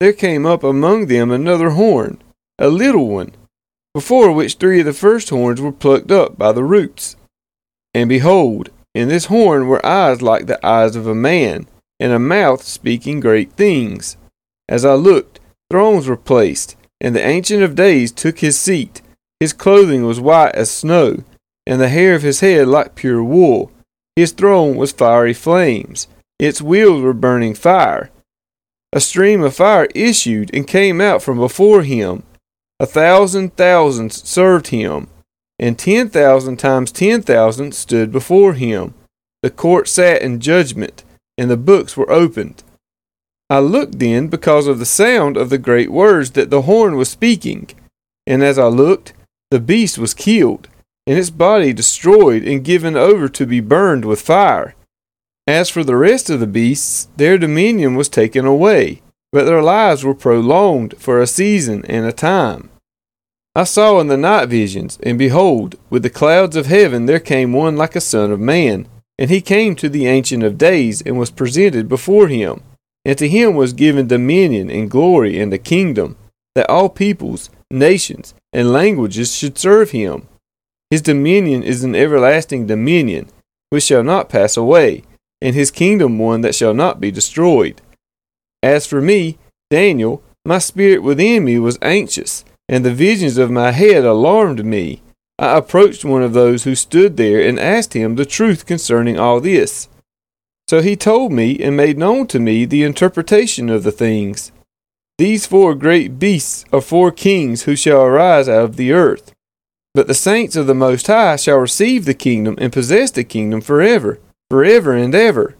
there came up among them another horn, a little one, before which three of the first horns were plucked up by the roots. And behold, in this horn were eyes like the eyes of a man, and a mouth speaking great things. As I looked, thrones were placed, and the Ancient of Days took his seat. His clothing was white as snow, and the hair of his head like pure wool. His throne was fiery flames, its wheels were burning fire. A stream of fire issued and came out from before him. A thousand thousands served him, and ten thousand times ten thousand stood before him. The court sat in judgment, and the books were opened. I looked then because of the sound of the great words that the horn was speaking. And as I looked, the beast was killed, and its body destroyed and given over to be burned with fire. As for the rest of the beasts, their dominion was taken away, but their lives were prolonged for a season and a time. I saw in the night visions, and behold, with the clouds of heaven there came one like a son of man, and he came to the Ancient of Days, and was presented before him. And to him was given dominion and glory and a kingdom, that all peoples, nations, and languages should serve him. His dominion is an everlasting dominion, which shall not pass away and his kingdom one that shall not be destroyed. As for me, Daniel, my spirit within me was anxious, and the visions of my head alarmed me. I approached one of those who stood there and asked him the truth concerning all this. So he told me and made known to me the interpretation of the things. These four great beasts are four kings who shall arise out of the earth. But the saints of the Most High shall receive the kingdom and possess the kingdom forever forever and ever.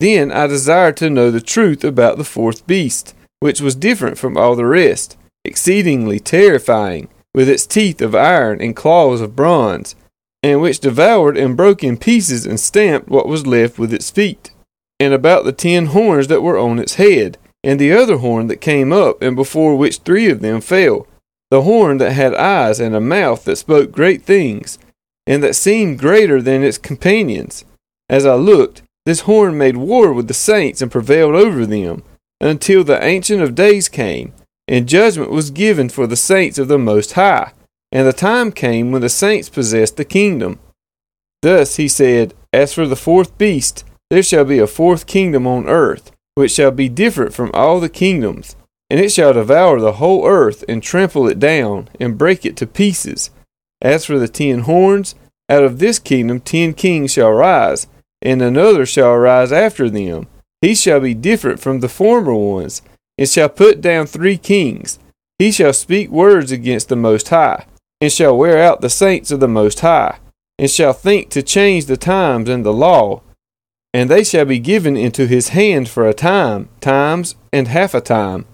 Then I desired to know the truth about the fourth beast, which was different from all the rest, exceedingly terrifying, with its teeth of iron and claws of bronze, and which devoured and broke in pieces and stamped what was left with its feet, and about the ten horns that were on its head, and the other horn that came up, and before which three of them fell, the horn that had eyes and a mouth that spoke great things, and that seemed greater than its companions as I looked, this horn made war with the saints and prevailed over them, until the Ancient of Days came, and judgment was given for the saints of the Most High, and the time came when the saints possessed the kingdom. Thus he said, As for the fourth beast, there shall be a fourth kingdom on earth, which shall be different from all the kingdoms, and it shall devour the whole earth, and trample it down, and break it to pieces. As for the ten horns, out of this kingdom ten kings shall rise, and another shall arise after them. He shall be different from the former ones, and shall put down three kings. He shall speak words against the Most High, and shall wear out the saints of the Most High, and shall think to change the times and the law. And they shall be given into his hand for a time, times, and half a time.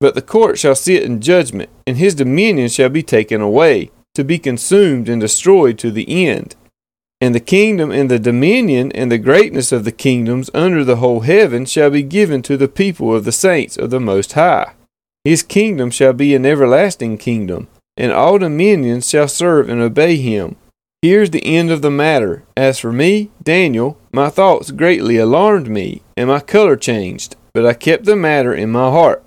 But the court shall sit in judgment, and his dominion shall be taken away, to be consumed and destroyed to the end. And the kingdom and the dominion and the greatness of the kingdoms under the whole heaven shall be given to the people of the saints of the Most High. His kingdom shall be an everlasting kingdom, and all dominions shall serve and obey him. Here's the end of the matter. As for me, Daniel, my thoughts greatly alarmed me, and my color changed, but I kept the matter in my heart